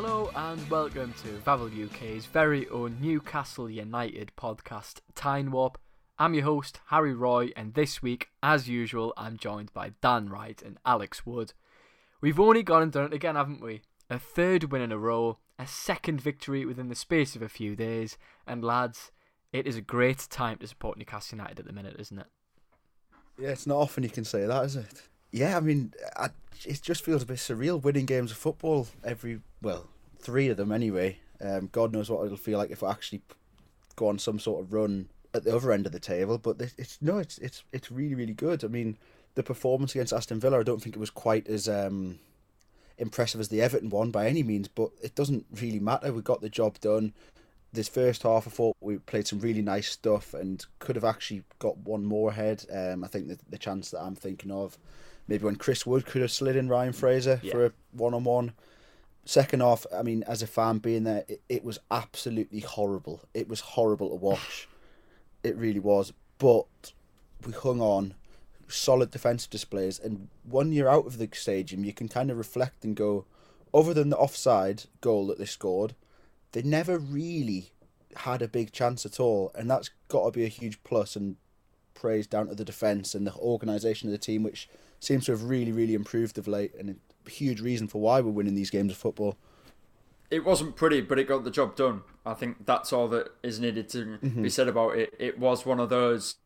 Hello and welcome to Vavel UK's very own Newcastle United podcast, Time Warp. I'm your host, Harry Roy, and this week, as usual, I'm joined by Dan Wright and Alex Wood. We've only gone and done it again, haven't we? A third win in a row, a second victory within the space of a few days, and lads, it is a great time to support Newcastle United at the minute, isn't it? Yeah, it's not often you can say that, is it? Yeah, I mean, I, it just feels a bit surreal winning games of football every, well, three of them anyway. Um, God knows what it'll feel like if I actually go on some sort of run at the other end of the table. But it's, no, it's it's it's really really good. I mean, the performance against Aston Villa, I don't think it was quite as um, impressive as the Everton one by any means, but it doesn't really matter. We got the job done. This first half, I thought we played some really nice stuff and could have actually got one more ahead. Um, I think the, the chance that I'm thinking of, maybe when Chris Wood could have slid in Ryan Fraser Yeah. for a one on one. Second half, I mean, as a fan being there, it, it was absolutely horrible. It was horrible to watch. it really was. But we hung on, solid defensive displays, and when you're out of the stadium, you can kind of reflect and go, other than the offside goal that they scored, they never really had a big chance at all, and that's got to be a huge plus and praise down to the defence and the organisation of the team, which seems to have really, really improved of late, and a huge reason for why we're winning these games of football. it wasn't pretty, but it got the job done. I think that's all that is needed to be said about it. It was one of those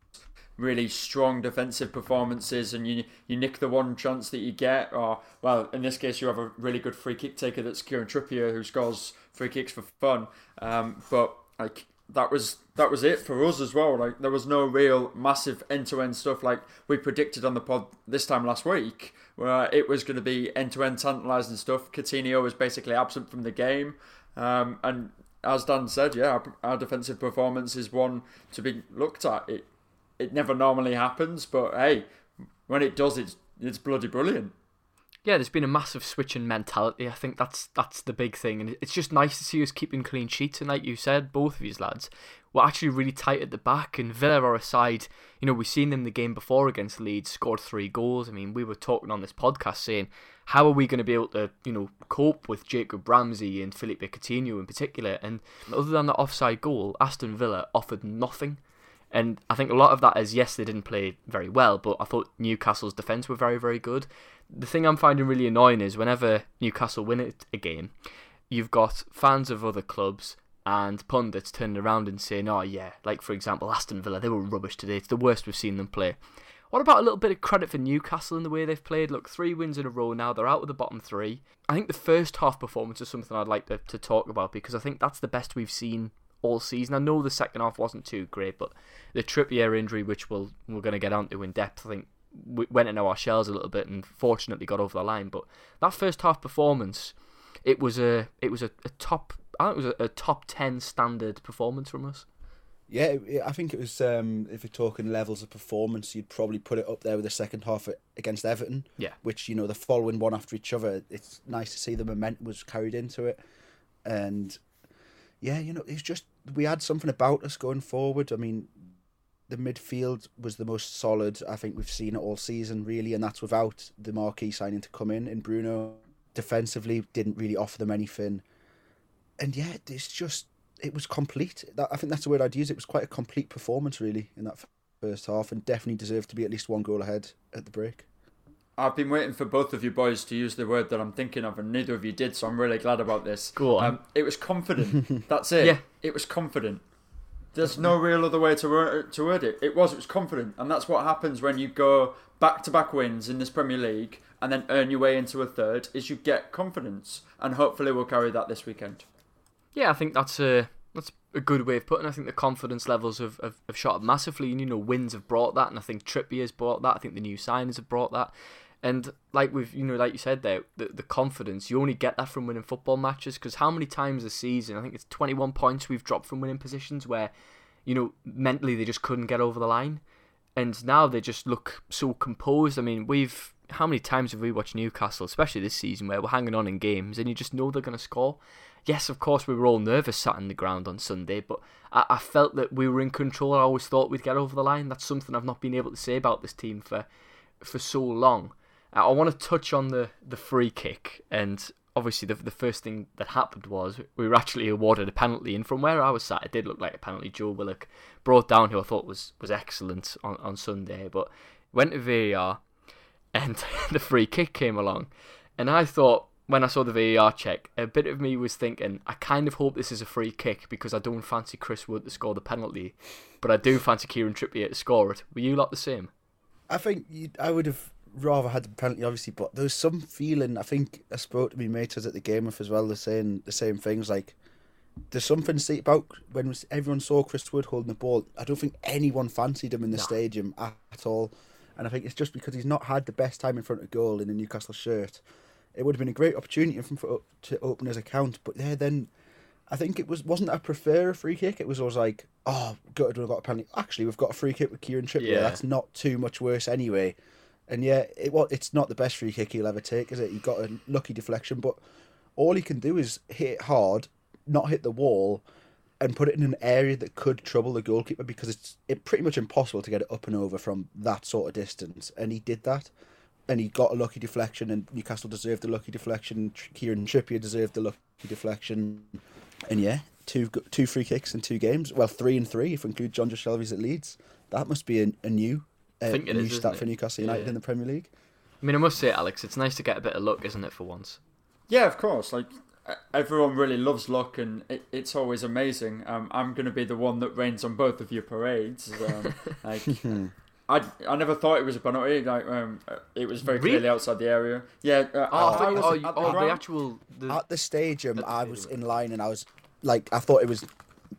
really strong defensive performances, and you you nick the one chance that you get, or well, in this case, you have a really good free kick taker that's Kieran Trippier who scores free kicks for fun. Um, but like that was that was it for us as well. Like there was no real massive end to end stuff like we predicted on the pod this time last week, where it was going to be end to end tantalising stuff. Coutinho was basically absent from the game, um, and as Dan said, yeah, our, our defensive performance is one to be looked at. It it never normally happens, but hey, when it does, it's it's bloody brilliant. Yeah, there's been a massive switch in mentality. I think that's that's the big thing, and it's just nice to see us keeping clean sheets. And like you said, both of these lads were actually really tight at the back. And Villa are a side, you know, we've seen them the game before against Leeds, scored three goals. I mean, we were talking on this podcast saying, how are we going to be able to, you know, cope with Jacob Ramsey and Philippe Coutinho in particular? And other than the offside goal, Aston Villa offered nothing. And I think a lot of that is yes, they didn't play very well, but I thought Newcastle's defence were very, very good. The thing I'm finding really annoying is whenever Newcastle win it- a game, you've got fans of other clubs and pundits turning around and saying, oh, yeah, like for example, Aston Villa, they were rubbish today. It's the worst we've seen them play. What about a little bit of credit for Newcastle in the way they've played? Look, three wins in a row now. They're out of the bottom three. I think the first half performance is something I'd like to, to talk about because I think that's the best we've seen all season. I know the second half wasn't too great, but the Trippier injury, which we'll, we're going to get onto in depth, I think we went into our shells a little bit and fortunately got over the line. But that first half performance, it was a it was a, a top I think it was a, a top ten standard performance from us. Yeah, I think it was. Um, if you're talking levels of performance, you'd probably put it up there with the second half against Everton. Yeah. Which you know the following one after each other. It's nice to see the momentum was carried into it, and yeah, you know, it's just we had something about us going forward. I mean, the midfield was the most solid I think we've seen it all season, really, and that's without the marquee signing to come in. And Bruno defensively didn't really offer them anything, and yeah, it's just it was complete. That, I think that's the word I'd use. It was quite a complete performance, really, in that first half, and definitely deserved to be at least one goal ahead at the break. I've been waiting for both of you boys to use the word that I'm thinking of, and neither of you did, so I'm really glad about this. Go on. Um, it was confident. That's it. Yeah. It was confident. There's no real other way to word, to word it. It was. It was confident, and that's what happens when you go back to back wins in this Premier League and then earn your way into a third. Is you get confidence, and hopefully we'll carry that this weekend. Yeah, I think that's a a good way of putting. I think the confidence levels have, have, have shot up massively, and you know wins have brought that, and I think Trippier's brought that. I think the new signings have brought that, and like we've you know like you said there, the the confidence you only get that from winning football matches because how many times this season I think it's twenty one points we've dropped from winning positions where, you know mentally they just couldn't get over the line, and now they just look so composed. I mean we've how many times have we watched Newcastle, especially this season, where we're hanging on in games and you just know they're going to score? Yes, of course, we were all nervous sat in the ground on Sunday, but I, I felt that we were in control. I always thought we'd get over the line. That's something I've not been able to say about this team for for so long. I want to touch on the, the free kick, and obviously the the first thing that happened was we were actually awarded a penalty, and from where I was sat, it did look like a penalty. Joe Willock brought down who I thought was was excellent on, on Sunday, but went to VAR and the free kick came along. And I thought, when I saw the VAR check, a bit of me was thinking, I kind of hope this is a free kick because I don't fancy Chris Wood to score the penalty, but I do fancy Kieran Trippier to score it. Were you lot the same? I think I would have rather had the penalty, obviously, but there was some feeling. I think I spoke to my mates at the game with as well. They're saying the same things. Like there's something to say about when everyone saw Chris Wood holding the ball. I don't think anyone fancied him in the No. stadium at, at all, and I think it's just because he's not had the best time in front of goal in a Newcastle shirt. It would have been a great opportunity for him for, to open his account, but there, then I think it was wasn't I prefer a free kick. It was always like, oh, good, we've got a penalty. Actually, we've got a free kick with Kieran Trippier. Yeah. That's not too much worse anyway. And yeah, it well, it's not the best free kick he'll ever take, is it? He got a lucky deflection, but all he can do is hit it hard, not hit the wall, and put it in an area that could trouble the goalkeeper because it's it pretty much impossible to get it up and over from that sort of distance. And he did that, and he got a lucky deflection, and Newcastle deserved a lucky deflection. Kieran Trippier deserved a lucky deflection, and yeah, two two free kicks in two games. Well, three and three if we include Jonjo Shelvey's at Leeds. That must be a, a new I uh, think it new is, stat for Newcastle United Yeah. in the Premier League. I mean, I must say, Alex, it's nice to get a bit of luck, isn't it, for once? Yeah, of course. Like everyone really loves luck, and it, it's always amazing. Um, I'm going to be the one that rains on both of your parades. Um, like, I I never thought it was a penalty. Like, um, it was very Really? clearly outside the area. Yeah. Uh, Oh, I I thought, was oh, at the the actual. The, At the stadium, At the I was in line and I was like, I thought it was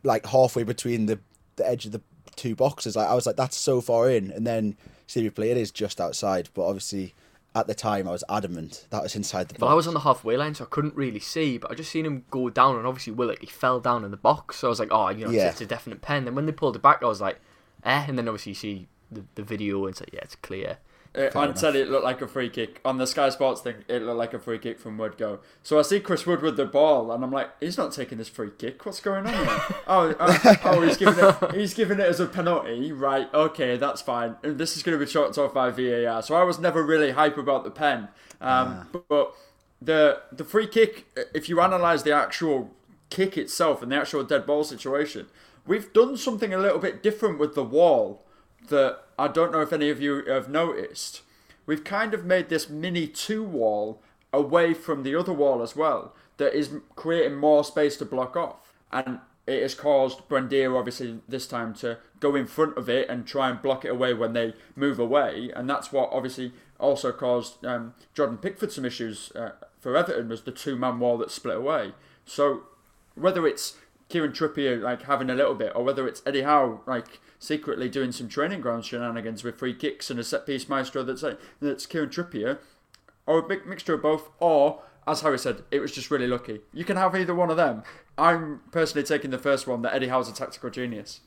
like halfway between the, the edge of the two boxes. Like, I was like, that's so far in. And then see replay, it is just outside. But obviously, at the time, I was adamant that was inside the box. Well, I was on the halfway line, so I couldn't really see, but I just seen him go down, and obviously Willock he fell down in the box. So I was like, oh, you know, Yeah. it's, it's a definite pen. Then when they pulled it back, I was like, eh. And then obviously you see the, the video, and say, yeah, it's clear. Fair on enough. telly, it looked like a free kick. On the Sky Sports thing, it looked like a free kick from Wood go. So I see Chris Wood with the ball, and I'm like, he's not taking this free kick. What's going on here? oh, oh, oh, he's giving it. He's giving it as a penalty, right? Okay, that's fine. And this is going to be chalked off by VAR. So I was never really hype about the pen. Um, but, but the the free kick, if you analyse the actual kick itself and the actual dead ball situation, we've done something a little bit different with the wall that I don't know if any of you have noticed. We've kind of made this mini two wall away from the other wall as well, that is creating more space to block off. And it has caused Brandier, obviously, this time to go in front of it and try and block it away when they move away. And that's what obviously also caused um, Jordan Pickford some issues uh, for Everton, was the two man wall that split away. So whether it's Kieran Trippier like having a little bit, or whether it's Eddie Howe like secretly doing some training ground shenanigans with free kicks and a set piece maestro that's like, that's Kieran Trippier, or a big mixture of both, or as Harry said, it was just really lucky. You can have either one of them. I'm personally taking the first one that Eddie Howe's a tactical genius.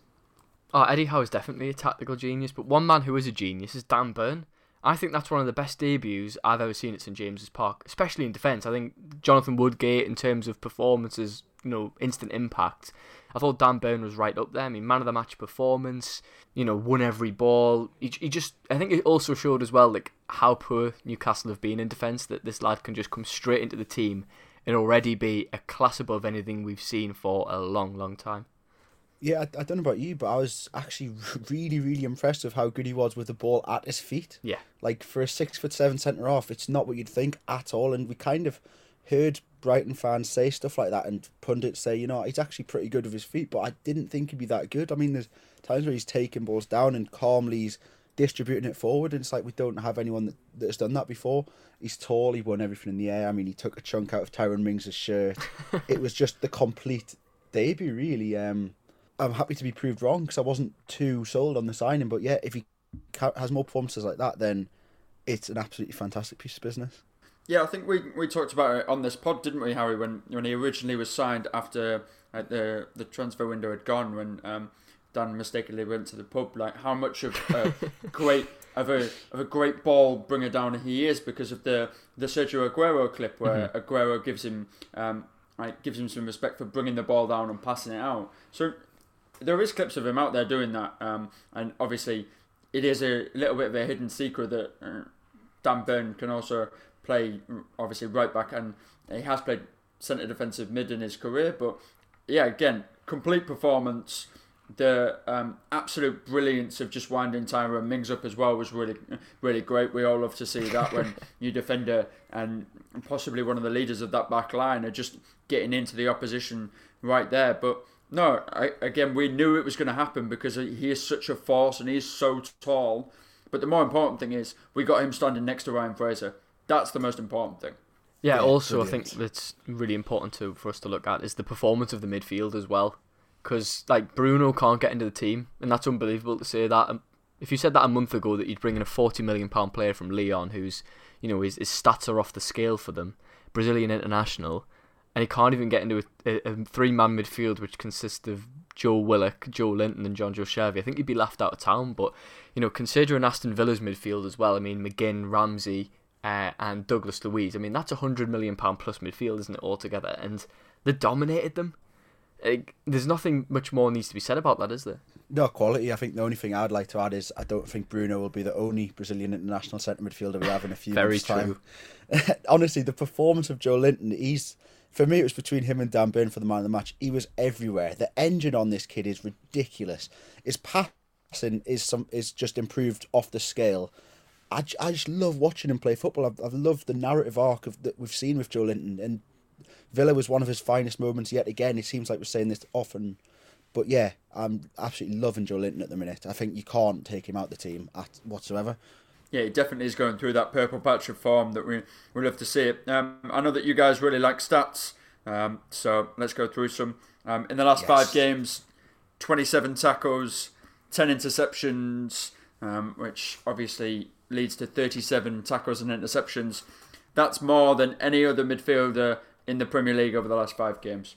Oh, Eddie Howe is definitely a tactical genius, but one man who is a genius is Dan Burn. I think that's one of the best debuts I've ever seen at St James's Park, especially in defence. I think Jonathan Woodgate, in terms of performances, you know, instant impact. I thought Dan Burn was right up there. I mean, man of the match performance, you know, won every ball. He, he just, I think it also showed as well, like, how poor Newcastle have been in defence, that this lad can just come straight into the team and already be a class above anything we've seen for a long, long time. Yeah, I, I don't know about you, but I was actually really, really impressed with how good he was with the ball at his feet. Yeah. Like for a six foot seven centre off, it's not what you'd think at all. And we kind of heard Brighton fans say stuff like that and pundits say, you know, he's actually pretty good with his feet, but I didn't think he'd be that good. I mean, there's times where he's taking balls down and calmly he's distributing it forward, and it's like we don't have anyone that, that has done that before. He's tall, he won everything in the air. I mean, he took a chunk out of Tyrone Mings' shirt. it was just the complete debut, really. Um, I'm happy to be proved wrong because I wasn't too sold on the signing, but yeah, if he has more performances like that, then it's an absolutely fantastic piece of business. Yeah, I think we, we talked about it on this pod, didn't we, Harry? When when he originally was signed after uh, the the transfer window had gone, when um, Dan mistakenly went to the pub, like how much of a great of a of a great ball bringer down he is because of the the Sergio Aguero clip where mm-hmm. Aguero gives him um, like gives him some respect for bringing the ball down and passing it out. So there is clips of him out there doing that, um, and obviously it is a little bit of a hidden secret that uh, Dan Burn can also play, obviously right back, and he has played centre defensive mid in his career. But yeah, again, complete performance. The um, absolute brilliance of just winding Tyrone Mings up as well was really, really great. We all love to see that when you defender and possibly one of the leaders of that back line are just getting into the opposition right there. But no, I, again, we knew it was going to happen because he is such a force and he's so tall. But the more important thing is we got him standing next to Ryan Fraser. That's the most important thing. Yeah, yeah also, brilliant. I think that's really important to for us to look at is the performance of the midfield as well. Because, like, Bruno can't get into the team, and that's unbelievable to say that. Um, if you said that a month ago that you'd bring in a £40 million player from Lyon who's, you know, his, his stats are off the scale for them, Brazilian international, and he can't even get into a, a, a three-man midfield which consists of Joe Willock, Joelinton, and Jonjo Shelvey. I think he'd be laughed out of town. But you know, considering Aston Villa's midfield as well, I mean McGinn, Ramsey, uh, and Douglas Luiz. I mean, that's a hundred million pound plus midfield, isn't it altogether? And they dominated them. There's nothing much more needs to be said about that, is there? No quality. I think the only thing I'd like to add is I don't think Bruno will be the only Brazilian international centre midfielder we have in a few Very true. time. Honestly, the performance of Joelinton, he's for me, it was between him and Dan Burn for the man of the match. He was everywhere. The engine on this kid is ridiculous. His passing is some is just improved off the scale. I, I just love watching him play football. I've, I've loved the narrative arc of that we've seen with Joelinton, and Villa was one of his finest moments yet again. It seems like we're saying this often, but yeah, I'm absolutely loving Joelinton at the minute. I think you can't take him out the team at whatsoever yeah, he definitely is going through that purple patch of form that we we love to see it. Um, I know that you guys really like stats, um, so let's go through some. Um, in the last yes. five games, twenty-seven tackles, ten interceptions, um, which obviously leads to thirty-seven tackles and interceptions. That's more than any other midfielder in the Premier League over the last five games.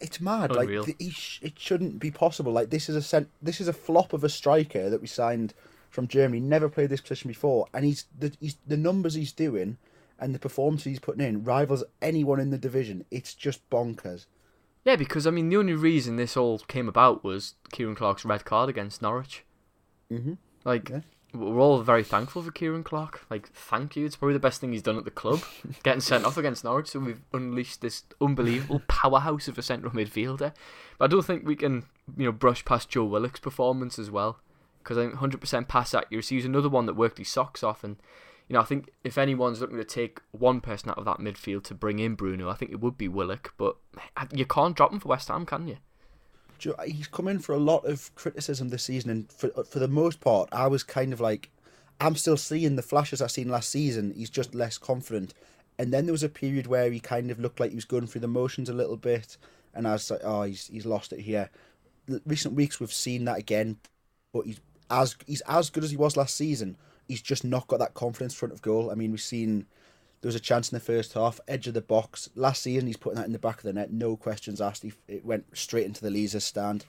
It's mad. Unreal. Like it shouldn't be possible. Like this is a this is a flop of a striker that we signed from Germany, never played this position before, and he's the he's the numbers he's doing and the performance he's putting in rivals anyone in the division. It's just bonkers. Yeah, because I mean, the only reason this all came about was Kieran Clark's red card against Norwich. Mm-hmm. Like, yeah. We're all very thankful for Kieran Clark. Like, thank you. It's probably the best thing he's done at the club, getting sent off against Norwich. So we've unleashed this unbelievable powerhouse of a central midfielder. But I don't think we can, you know, brush past Joe Willock's performance as well because I think 100% pass accuracy is another one that worked his socks off. And, you know, I think if anyone's looking to take one person out of that midfield to bring in Bruno, I think it would be Willock. But eh, you can't drop him for West Ham, can you? He's come in for a lot of criticism this season, and for uh, for the most part, I was kind of like, I'm still seeing the flashes I seen last season. He's just less confident. And then there was a period where he kind of looked like he was going through the motions a little bit, and I was like, oh, he's he's lost it here. Recent weeks we've seen that again, but he's as he's as good as he was last season. He's just not got that confidence front of goal. I mean, we've seen there was a chance in the first half, edge of the box. Last season, he's putting that in the back of the net, no questions asked. He, it went straight into the Leazes stand.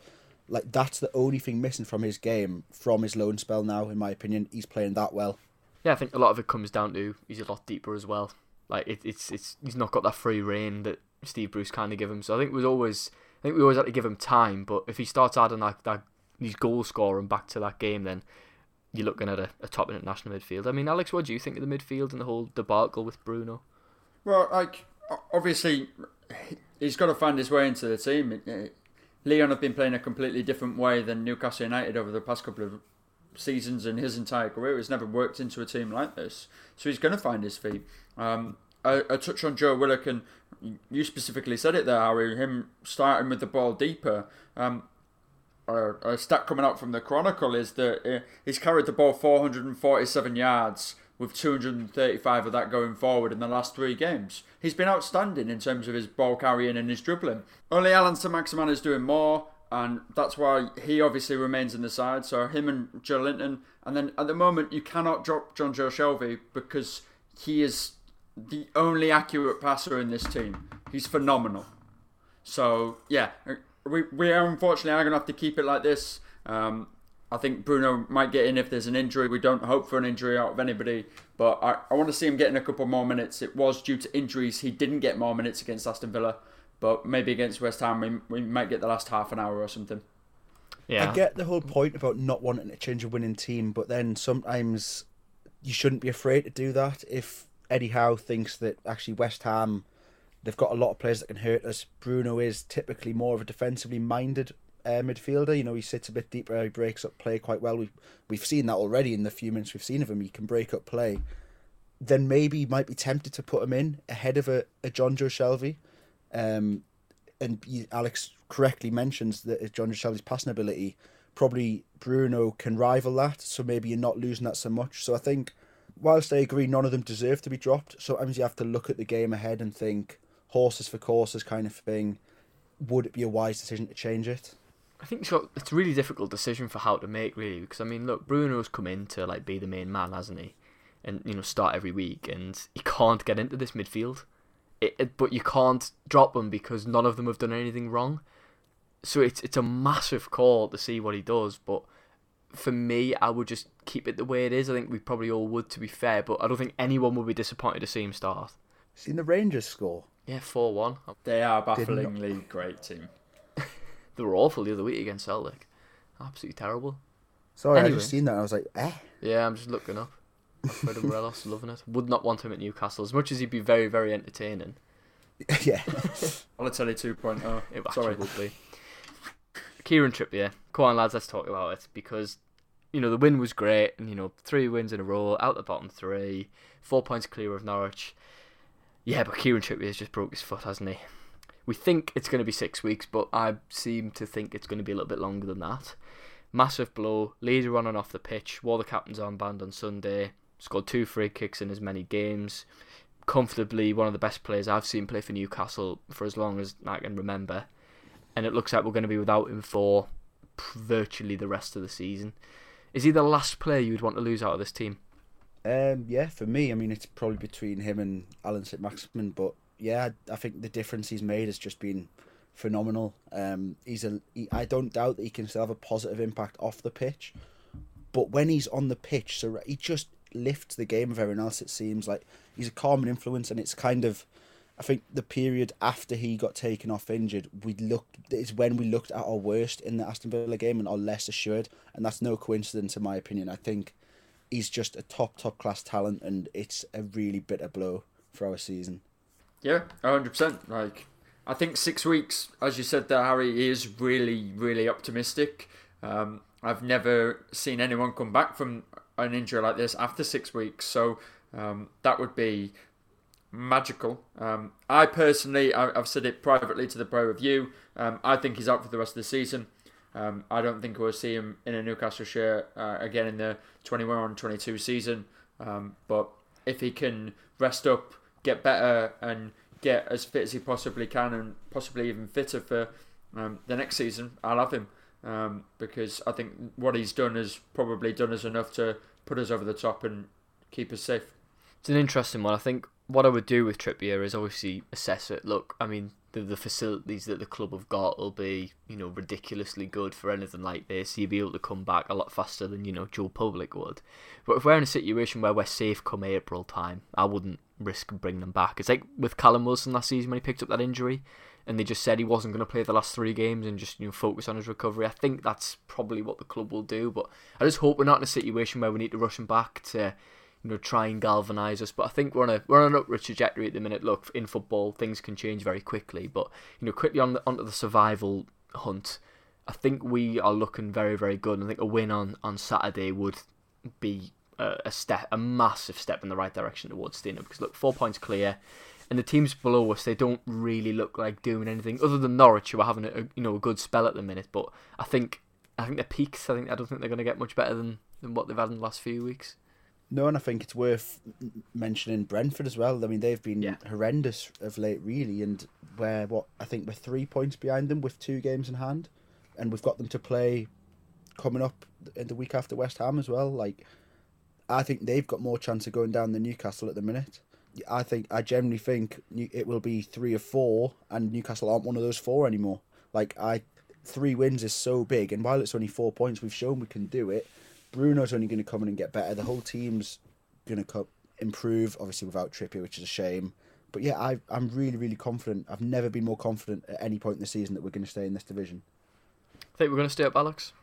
Like that's the only thing missing from his game from his loan spell now, in my opinion. He's playing that well. Yeah, I think a lot of it comes down to he's a lot deeper as well. Like it, it's it's he's not got that free reign that Steve Bruce kind of give him. So I think it was always I think we always had to give him time. But if he starts adding that that these goal scoring back to that game, then you're looking at a, a top international midfield. I mean, Alex, what do you think of the midfield and the whole debacle with Bruno? Well, like obviously he's got to find his way into the team. Lyon have been playing a completely different way than Newcastle United over the past couple of seasons and his entire career. He's never worked into a team like this, so he's going to find his feet. Um, a, a, touch on Joe Willock, and you specifically said it there, Harry. Him starting with the ball deeper. Um, a, stat coming out from the Chronicle is that uh, he's carried the ball 447 yards with 235 of that going forward in the last three games. He's been outstanding in terms of his ball carrying and his dribbling. Only Alan Saint-Maximin is doing more, and that's why he obviously remains in the side. So him and Joelinton, and then at the moment you cannot drop Jonjo Shelvey because he is the only accurate passer in this team. He's phenomenal. So yeah, we we are unfortunately are gonna have to keep it like this. Um, I think Bruno might get in if there's an injury. We don't hope for an injury out of anybody, but I, I want to see him getting a couple more minutes. It was due to injuries he didn't get more minutes against Aston Villa, but maybe against West Ham we, we might get the last half an hour or something. Yeah, I get the whole point about not wanting to change a winning team, but then sometimes you shouldn't be afraid to do that. If Eddie Howe thinks that actually West Ham they've got a lot of players that can hurt us. Bruno is typically more of a defensively minded uh, midfielder. You know, he sits a bit deeper, he breaks up play quite well. We've, we've seen that already in the few minutes we've seen of him. He can break up play. Then maybe you might be tempted to put him in ahead of a, a Jonjo Shelvey. Um, and he, Alex correctly mentions that Jonjo Shelvey's passing ability, probably Bruno can rival that. So maybe you're not losing that so much. So I think, whilst I agree none of them deserve to be dropped, sometimes you have to look at the game ahead and think horses for courses kind of thing. Would it be a wise decision to change it? I think. It's a really difficult decision for Howe to make, really, because I mean, look, Bruno's come in to like be the main man, hasn't he? And you know, start every week, and he can't get into this midfield. It, it, but you can't drop him because none of them have done anything wrong. So it's it's a massive call to see what he does. But for me, I would just keep it the way it is. I think we probably all would, to be fair. But I don't think anyone would be disappointed to see him start. Seen the Rangers score? Yeah, four one. They are a bafflingly great team. They were awful the other week against Celtic. Absolutely terrible. Sorry, anyway. I just seen that. I was like, eh. Yeah, I'm just looking up. Fred Morelos, loving it. Would not want him at Newcastle as much as he'd be very, very entertaining. yeah. Balotelli 2.0. It Sorry. would be. Kieran Trippier. Come on, lads, let's talk about it because you know the win was great, and you know three wins in a row, out the bottom three, four points clear of Norwich. Yeah, but Kieran Trippier has just broke his foot, hasn't he? We think it's going to be six weeks, but I seem to think it's going to be a little bit longer than that. Massive blow. Leader on and off the pitch. Wore the captain's armband on Sunday. Scored two free kicks in as many games. Comfortably one of the best players I've seen play for Newcastle for as long as I can remember. And it looks like we're going to be without him for virtually the rest of the season. Is he the last player you would want to lose out of this team? Um, yeah, for me, I mean, it's probably between him and Alan Saint-Maximin, but yeah, I think the difference he's made has just been phenomenal. Um, he's a, he, I don't doubt that he can still have a positive impact off the pitch, but when he's on the pitch, so he just lifts the game of everyone else. It seems like he's a calming influence, and it's kind of, I think the period after he got taken off injured, we looked is when we looked at our worst in the Aston Villa game and our less assured, and that's no coincidence in my opinion. I think he's just a top top class talent, and it's a really bitter blow for our season. Yeah, hundred percent. Like, I think six weeks, as you said there, Harry, is really, really optimistic. Um, I've never seen anyone come back from an injury like this after six weeks, so um, that would be magical. Um, I personally, I, have said it privately to the pro review. Um, I think he's out for the rest of the season. Um, I don't think we'll see him in a Newcastle shirt uh, again in the 21-22 season. Um, but if he can rest up get better and get as fit as he possibly can, and possibly even fitter for um, the next season, I'll have him um, because I think what he's done has probably done us enough to put us over the top and keep us safe. It's an interesting one. I think what I would do with Trippier is obviously assess it. Look, I mean, the, the facilities that the club have got will be, you know, ridiculously good for anything like this. You'll be able to come back a lot faster than, you know, Joe Public would. But if we're in a situation where we're safe come April time, I wouldn't risk bringing them back. It's like with Callum Wilson last season when he picked up that injury and they just said he wasn't going to play the last three games and just, you know, focus on his recovery. I think that's probably what the club will do. But I just hope we're not in a situation where we need to rush him back to you know, try and galvanise us. But I think we're on a we're on an upward trajectory at the minute. Look, in football, things can change very quickly. But you know, quickly on the, onto the survival hunt, I think we are looking very very good. I think a win on on Saturday would be a, a step, a massive step in the right direction towards staying up. Because look, four points clear. And the teams below us, they don't really look like doing anything other than Norwich, who are having a you know a good spell at the minute. But I think I think the peaks. I think I don't think they're going to get much better than, than what they've had in the last few weeks. No, and I think it's worth mentioning Brentford as well. I mean, they've been Yeah. horrendous of late, really, and we're what I think we're three points behind them with two games in hand, and we've got them to play coming up in the week after West Ham as well. Like, I think they've got more chance of going down than Newcastle at the minute. I think I generally think it will be three or four, and Newcastle aren't one of those four anymore. Like I, three wins is so big, and while it's only four points, we've shown we can do it. Bruno's only going to come in and get better. The whole team's going to co- improve, obviously without Trippier, which is a shame. But yeah, I, I'm really, really confident. I've never been more confident at any point in the season that we're going to stay in this division. I think we're going to stay up, Alex.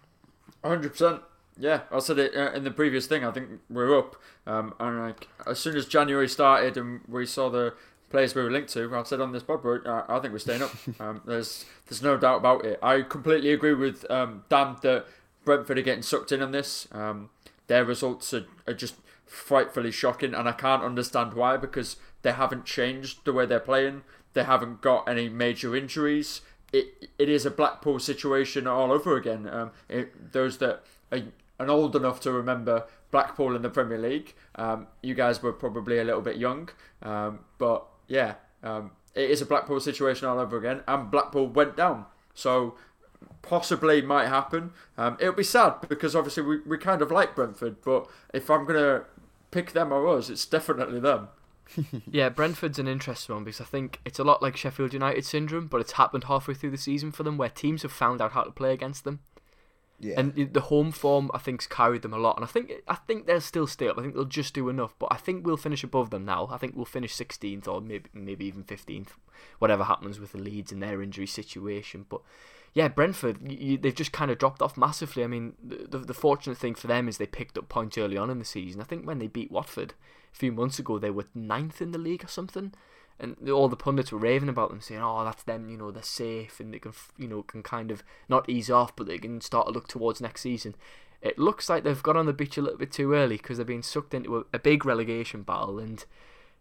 hundred percent. Yeah, I said it uh, in the previous thing. I think we're up, um, and like as soon as January started and we saw the players we were linked to, I said on this pod, we're- uh, I think we're staying up. um, there's there's no doubt about it. I completely agree with um, Dan that Brentford are getting sucked in on this. Um, their results are, are just frightfully shocking, and I can't understand why because they haven't changed the way they're playing. They haven't got any major injuries. It it is a Blackpool situation all over again. Um, it, those that are and old enough to remember Blackpool in the Premier League. Um, you guys were probably a little bit young, um, but yeah, um, it is a Blackpool situation all over again, and Blackpool went down. So possibly might happen. Um, it'll be sad because obviously we, we kind of like Brentford, but if I'm gonna pick them or us, it's definitely them. Yeah, Brentford's an interesting one because I think it's a lot like Sheffield United syndrome, but it's happened halfway through the season for them where teams have found out how to play against them. Yeah. And the- the home form, I think's carried them a lot, and I think I think they'll still stay up. I think they'll just do enough, but I think we'll finish above them now. I think we'll finish 16th or maybe maybe even 15th, whatever happens with the Leeds and their injury situation. But yeah, Brentford, you, they've just kind of dropped off massively. I mean, the, the fortunate thing for them is they picked up points early on in the season. I think when they beat Watford a few months ago, they were ninth in the league or something. And all the pundits were raving about them, saying, "Oh, that's them. You know, they're safe and they can, you know, can kind of not ease off, but they can start to look towards next season." It looks like they've got on the beach a little bit too early because they're being sucked into a, a big relegation battle, and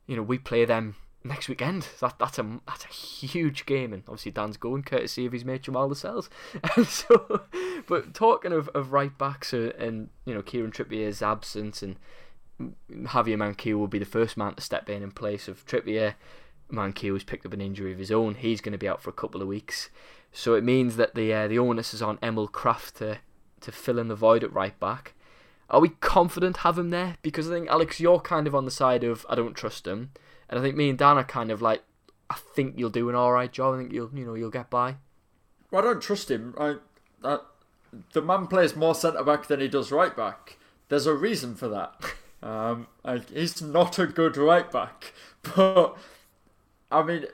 you know we play them next weekend. That that's a that's a huge game, and obviously Dan's going courtesy of his mate Jamal Lascelles. And so, but talking of, of right backs uh, and you know Kieran Trippier's absence and Javier Manquillo will be the first man to step in in place of Trippier. Manquillo has picked up an injury of his own. He's going to be out for a couple of weeks, so it means that the uh, the onus is on Emil Krafth to to fill in the void at right back. Are we confident have him there? Because I think Alex, you're kind of on the side of I don't trust him, and I think me and Dan are kind of like I think you'll do an all right job. I think you'll you know you'll get by. Well, I don't trust him. I, I, the man plays more centre back than he does right back. There's a reason for that. Um, he's not a good right back. But I mean,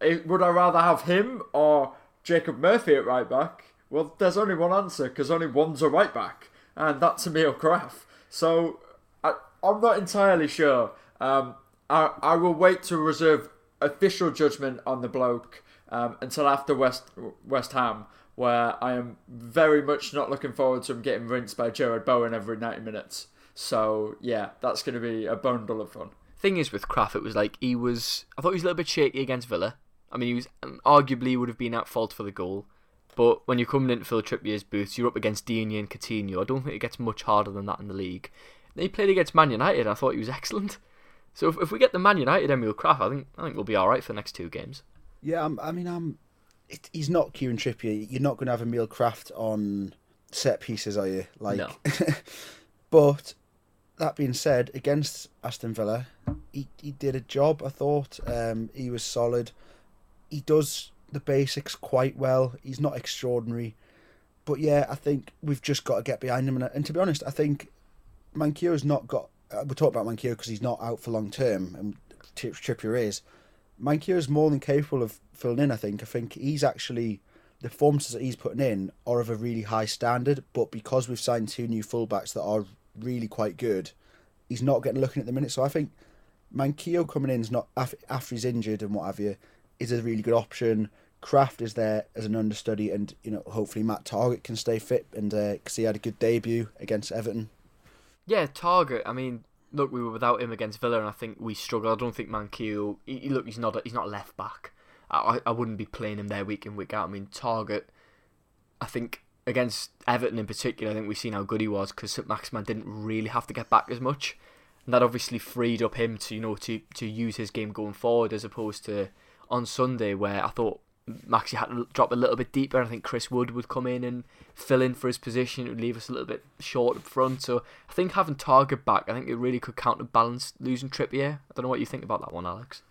it, would I rather have him or Jacob Murphy at right back? Well, there's only one answer because only one's a right back, and that's Emil Krafth. So I, I'm not entirely sure. Um, I, I will wait to reserve official judgment on the bloke um, until after West West Ham, where I am very much not looking forward to him getting rinsed by Jarrod Bowen every 90 minutes. So yeah, that's going to be a bundle of fun. Thing is with Krafth, it was like he was. I thought he was a little bit shaky against Villa. I mean, he was arguably would have been at fault for the goal. But when you're coming into fill Trippier's boots, you're up against Digne and Coutinho. I don't think it gets much harder than that in the league. Then he played against Man United. I thought he was excellent. So if, if we get the Man United Emil Krafth, I think I think we'll be all right for the next two games. Yeah, I'm, I mean, I'm. It, he's not Kieran Trippier. You're not going to have Emil Krafth on set pieces, are you? Like, No. but that being said, against Aston Villa, he, he did a job. I thought um, he was solid. He does the basics quite well. He's not extraordinary, but yeah, I think we've just got to get behind him. And, and to be honest, I think Manquillo's not got. Uh, we talk about Manquillo because he's not out for long term, and Trippier is. Manquillo is more than capable of filling in. I think. I think he's actually the performances that he's putting in are of a really high standard, but because we've signed two new fullbacks that are really quite good, he's not getting looking at the minute. So I think Manquillo coming in is not after he's injured and what have you is a really good option. Krafth is there as an understudy, and you know hopefully Matt Targett can stay fit, and because uh, he had a good debut against Everton. Yeah, Targett. I mean, look, we were without him against Villa, and I think we struggled. I don't think Manquillo. He, look, he's not. A, he's not left back. I, I wouldn't be playing him there week in week out. I mean, Targett. I think against Everton in particular, I think we've seen how good he was because St Maximin didn't really have to get back as much, and that obviously freed up him to you know to to use his game going forward as opposed to on Sunday where I thought Maxi had to drop a little bit deeper. I think Chris Wood would come in and fill in for his position. It would leave us a little bit short up front. So I think having Targett back, I think it really could counterbalance losing Trippier. I don't know what you think about that one, Alex.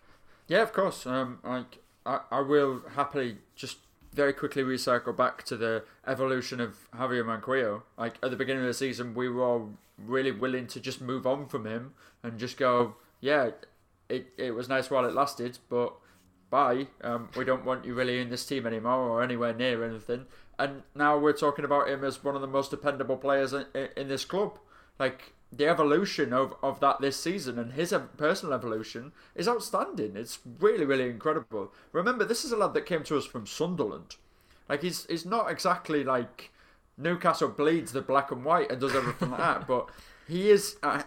Yeah, of course. Um, like I, I will happily just very quickly recycle back to the evolution of Javier Manquillo. Like at the beginning of the season, we were all really willing to just move on from him and just go, yeah, it, it was nice while it lasted, but bye. Um, we don't want you really in this team anymore or anywhere near anything. And now we're talking about him as one of the most dependable players in, in this club. Like the evolution of, of that this season and his personal evolution is outstanding. It's really, really incredible. Remember, this is a lad that came to us from Sunderland. Like, he's, he's not exactly like Newcastle bleeds the black and white and does everything like that, but he is, uh,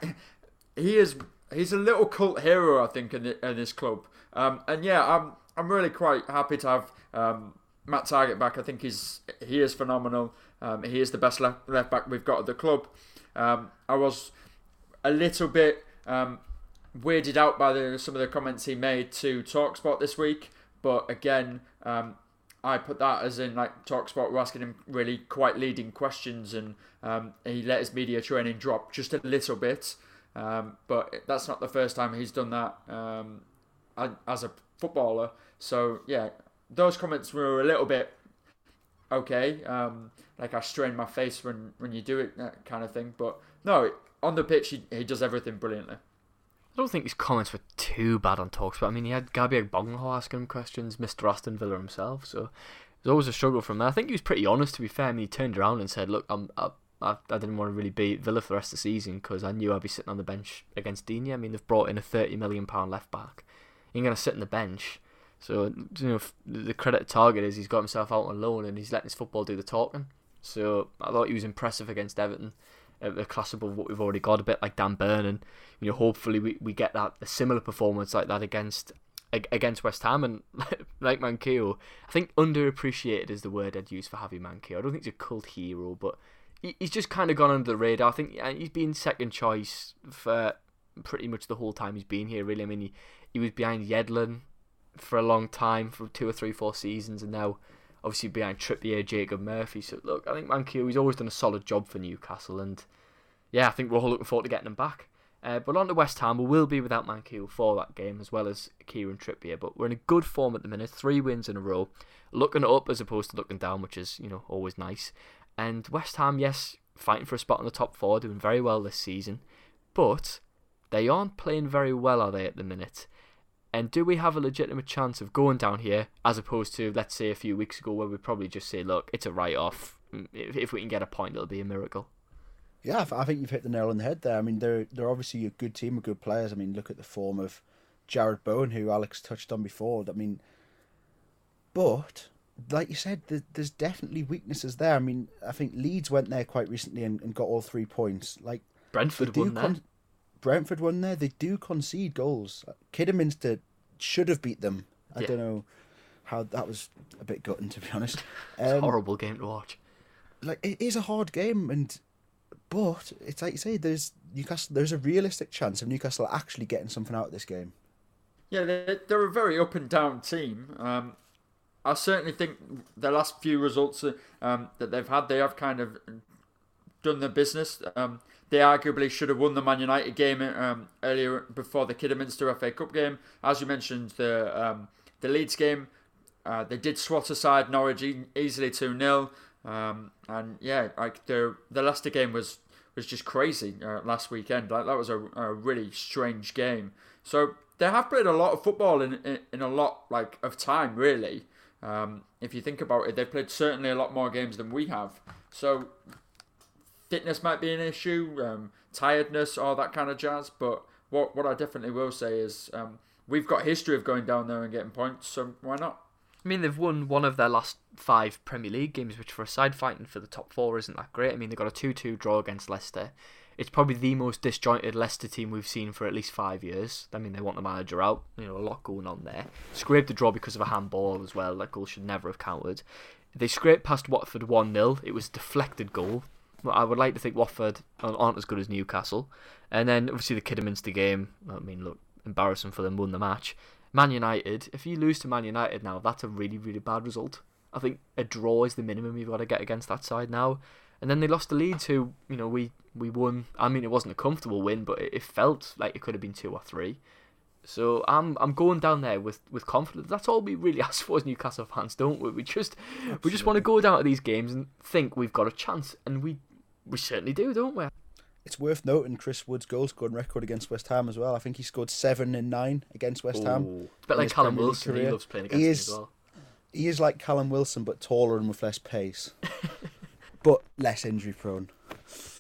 he is, he's a little cult hero, I think, in, the, in this club. Um, and yeah, I'm, I'm really quite happy to have um, Matt Targett back. I think he's, he is phenomenal. Um, he is the best left, left back we've got at the club. Um, I was a little bit um, weirded out by the, some of the comments he made to Talksport this week, but again, um, I put that as in like Talksport were asking him really quite leading questions, and um, he let his media training drop just a little bit. Um, but that's not the first time he's done that um, as a footballer. So yeah, those comments were a little bit okay. Um, like I strain my face when when you do it, that kind of thing. But no, on the pitch he, he does everything brilliantly. I don't think his comments were too bad on talks, but I mean he had Gabby Agbonlahor asking him questions, Mr. Aston Villa himself, so it was always a struggle from there. I think he was pretty honest to be fair. I mean, he turned around and said, "Look, I'm." I, I, I didn't want to really beat Villa for the rest of the season because I knew I'd be sitting on the bench against Digne. I mean, they've brought in a thirty million pound left back. You're going to sit on the bench so you know the credit Targett is he's got himself out on loan and he's letting his football do the talking. So I thought he was impressive against Everton, a class above what we've already got, a bit like Dan Burn, and you know hopefully we, we get that a similar performance like that against against West Ham and like Manquillo. I think underappreciated is the word I'd use for Javi Manquillo. I don't think he's a cult hero, but he's just kind of gone under the radar. I think he's been second choice for pretty much the whole time he's been here. Really, I mean he, he was behind Yedlin for a long time, for two or three, four seasons, and now obviously behind Trippier, Jacob Murphy. So look, I think Manquillo, he's always done a solid job for Newcastle, and yeah, I think we're all looking forward to getting him back. Uh, but on to West Ham, we will be without Manquillo for that game, as well as Kieran Trippier. But we're in a good form at the minute, three wins in a row, looking up as opposed to looking down, which is you know always nice. And West Ham, yes, fighting for a spot in the top four, doing very well this season, but they aren't playing very well, are they, at the minute? And do we have a legitimate chance of going down here as opposed to, let's say, a few weeks ago where we probably just say, look, it's a write off. Mm, if, if we can get a point, it'll be a miracle. Yeah, I think you've hit the nail on the head there. I mean, they're they're obviously a good team of good players. I mean, look at the form of Jarrod Bowen, who Alex touched on before. I mean, but like you said, there's definitely weaknesses there. I mean, I think Leeds went there quite recently and, and got all three points. Like Brentford won con-. Brentford won there. They do concede goals. Kidderminster should have beat them. I yeah. don't know how that was a bit gutting to be honest. Um, horrible game to watch. Like it is a hard game, and but it's like you say, there's Newcastle. There's a realistic chance of Newcastle actually getting something out of this game. Yeah, they're, they're a very up and down team. Um, I certainly think the last few results um, that they've had, they have kind of done their business. Um, they arguably should have won the Man United game um, earlier before the Kidderminster FA Cup game. As you mentioned, the um, the Leeds game, uh, they did swat aside Norwich easily two 0 um, and yeah, like the the Leicester game was was just crazy uh, last weekend. Like that was a, a really strange game. So they have played a lot of football in in, in a lot like of time, really. Um, if you think about it, they've played certainly a lot more games than we have. So fitness might be an issue, um, tiredness, all that kind of jazz. But what what I definitely will say is um, we've got history of going down there and getting points, so why not? I mean, they've won one of their last five Premier League games, which for a side fighting for the top four isn't that great. I mean, they got a 2 2 draw against Leicester. It's probably the most disjointed Leicester team we've seen for at least five years. I mean, they want the manager out. You know, a lot going on there. Scraped the draw because of a handball as well. That goal should never have counted. They scraped past Watford 1 0. It was a deflected goal. I would like to think Watford aren't as good as Newcastle. And then obviously the Kidderminster game. I mean, look, embarrassing for them, won the match. Man United, if you lose to Man United now, that's a really, really bad result. I think a draw is the minimum you've got to get against that side now. And then they lost the Leeds, who, you know, we, we won. I mean, it wasn't a comfortable win, but it, it felt like it could have been two or three. So I'm I'm going down there with, with confidence. That's all we really ask for as Newcastle fans, don't we? We just Absolutely. we just want to go down to these games and think we've got a chance, and we we certainly do, don't we? It's worth noting Chris Wood's goal scoring record against West Ham as well. I think he scored seven in nine against West Ooh. Ham. It's a bit like Callum Wilson. He loves playing against he is, as well. He is like Callum Wilson, but taller and with less pace, but less injury prone.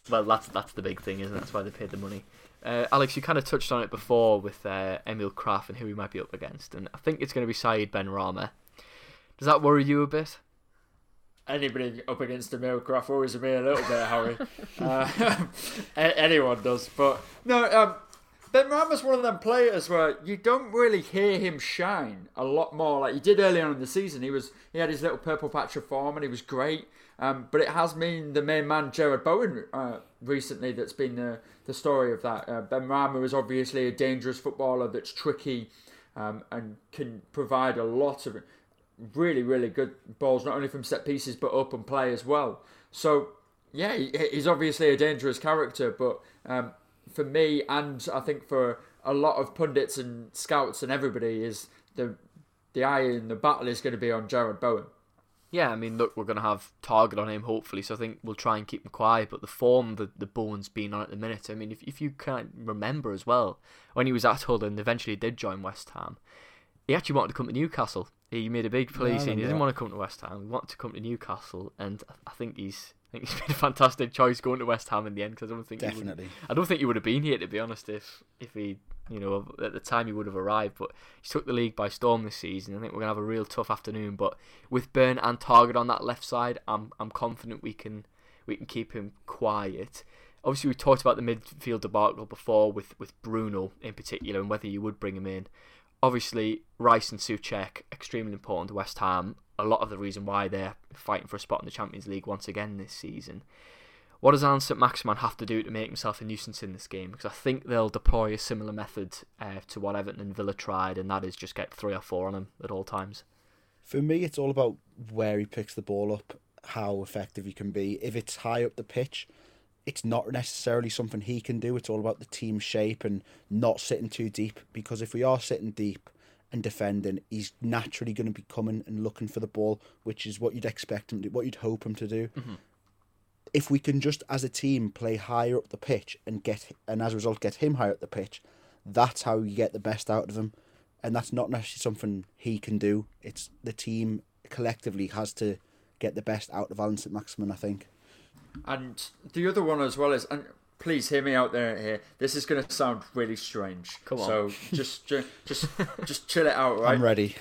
Well, that's that's the big thing, isn't it? That's why they paid the money. Uh, Alex, you kind of touched on it before with uh, Emil Krafth and who he might be up against, and I think it's going to be Said Benrahma. Does that worry you a bit? Anybody up against Emil Krafth worries me a little bit, Harry. uh, anyone does, but no. Um, Benrahma's one of them players where you don't really hear him shine a lot more like he did early on in the season. He was he had his little purple patch of form and he was great. Um, but it has been the main man, Jarrod Bowen, uh, recently that's been the, the story of that. Uh, Benrahma is obviously a dangerous footballer that's tricky um, and can provide a lot of really, really good balls, not only from set pieces but up and play as well. So, yeah, he's obviously a dangerous character, but um, for me, and I think for a lot of pundits and scouts and everybody, is the the eye in the battle is going to be on Jarrod Bowen. Yeah, I mean, look, we're going to have Targett on him hopefully, so I think we'll try and keep him quiet. But the form the the Bowen's been on at the minute, I mean, if if you can remember as well, when he was at Hull and eventually did join West Ham, he actually wanted to come to Newcastle. He made a big plea saying he didn't want to come to West Ham. He wanted to come to Newcastle, and I think he's I think he's made a fantastic choice going to West Ham in the end because I don't think definitely. I don't think he would have been here to be honest if if he you know at the time he would have arrived. But he took the league by storm this season. I think we're gonna have a real tough afternoon. But with Burn and Targett on that left side, I'm I'm confident we can we can keep him quiet. Obviously, we talked about the midfield debacle before with with Bruno in particular and whether you would bring him in obviously Rice and Soucek extremely important to West Ham. A lot of the reason why they're fighting for a spot in the Champions League once again this season. What does Allan Saint-Maximin have to do to make himself a nuisance in this game? Because I think they'll deploy a similar method uh, to what Everton and Villa tried, and that is just get three or four on him at all times. For me, it's all about where he picks the ball up, how effective he can be. If it's high up the pitch, it's not necessarily something he can do. It's all about the team shape and not sitting too deep. Because if we are sitting deep and defending, he's naturally going to be coming and looking for the ball, which is what you'd expect him to, what you'd hope him to do. Mm-hmm. If we can just as a team play higher up the pitch and get and as a result get him higher up the pitch, that's how you get the best out of him. And that's not necessarily something he can do. It's the team collectively has to get the best out of Allan Saint-Maximin, I think. And the other one as well is, and please hear me out there here. This is going to sound really strange. Come on. So just, just, just, just chill it out, right? I'm ready.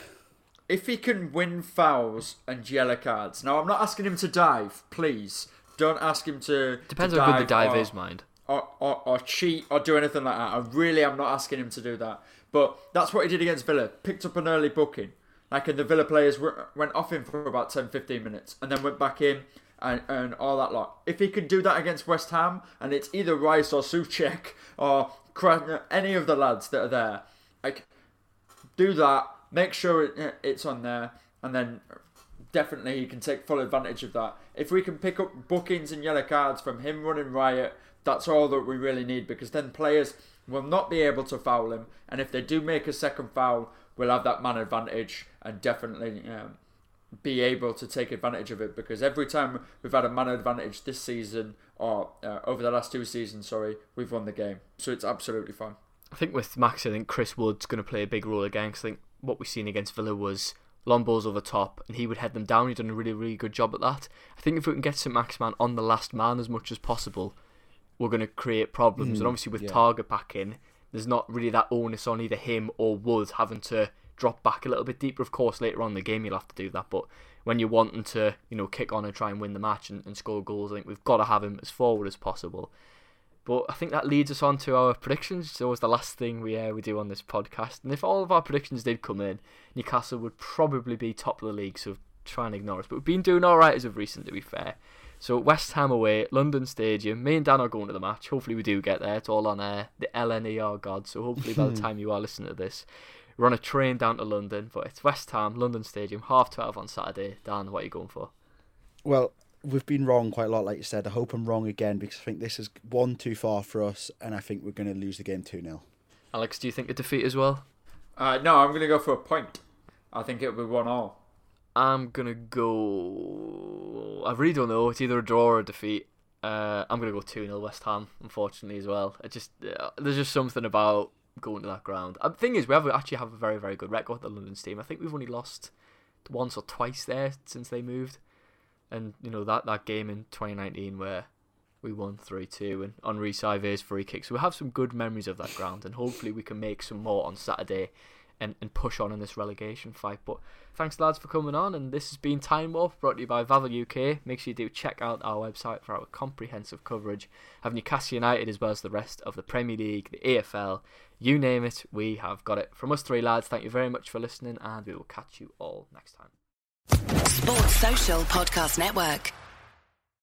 If he can win fouls and yellow cards, now I'm not asking him to dive. Please don't ask him to. Depends to how good the dive or, is, mind. Or, or, or cheat or do anything like that. I really am not asking him to do that. But that's what he did against Villa. Picked up an early booking. Like, and the Villa players went off him for about 10 15 minutes and then went back in and, and all that lot. If he can do that against West Ham, and it's either Rice or Soucek or any of the lads that are there, like do that. Make sure it, it's on there, and then definitely he can take full advantage of that. If we can pick up bookings and yellow cards from him running riot, That's all that we really need because then players will not be able to foul him, and if they do make a second foul, we'll have that man advantage and definitely um, be able to take advantage of it because every time we've had a man advantage this season or uh, over the last two seasons, sorry, we've won the game. So it's absolutely fine. I think with Max, I think Chris Wood's going to play a big role again because I think what we've seen against Villa was long balls over top and he would head them down. He's done a really, really good job at that. I think if we can get St Maximin on the last man as much as possible, we're going to create problems. Mm, and obviously with yeah. Targett back in, there's not really that onus on either him or Wood having to drop back a little bit deeper. Of course, later on in the game you'll have to do that, but when you're wanting to, you know, kick on and try and win the match and, and score goals, I think we've got to have him as forward as possible. But I think that leads us on to our predictions. It's always the last thing we uh, we do on this podcast. And if all of our predictions did come in, Newcastle would probably be top of the league. So try and ignore us. But we've been doing all right as of recent, to be fair. So West Ham away, London Stadium. Me and Dan are going to the match. Hopefully we do get there. It's all on air. the LNER God. So hopefully by the time you are listening to this, we're on a train down to London. But it's West Ham, London Stadium, half twelve on Saturday. Dan, what are you going for? Well, we've been wrong quite a lot, like you said. I hope I'm wrong again because I think this is one too far for us, and I think we're going to lose the game 2 0. Alex, do you think a defeat as well? Uh, no, I'm going to go for a point. I think it'll be one all. I'm gonna go. I really don't know. It's either a draw or a defeat. Uh, I'm gonna go two 0 West Ham. Unfortunately, as well. It just uh, there's just something about going to that ground. Uh, the thing is, we have actually have a very very good record the London team. I think we've only lost once or twice there since they moved, and you know that that game in 2019 where we won 3-2 and Henri Saivet's free kick. So we have some good memories of that ground, and hopefully we can make some more on Saturday and, and push on in this relegation fight. But thanks, lads, for coming on. And this has been Time Warp, brought to you by Vavel UK. Make sure you do check out our website for our comprehensive coverage of Newcastle United as well as the rest of the Premier League, the AFL, you name it, we have got it. From us three lads, thank you very much for listening, and we will catch you all next time. Sports Social Podcast Network.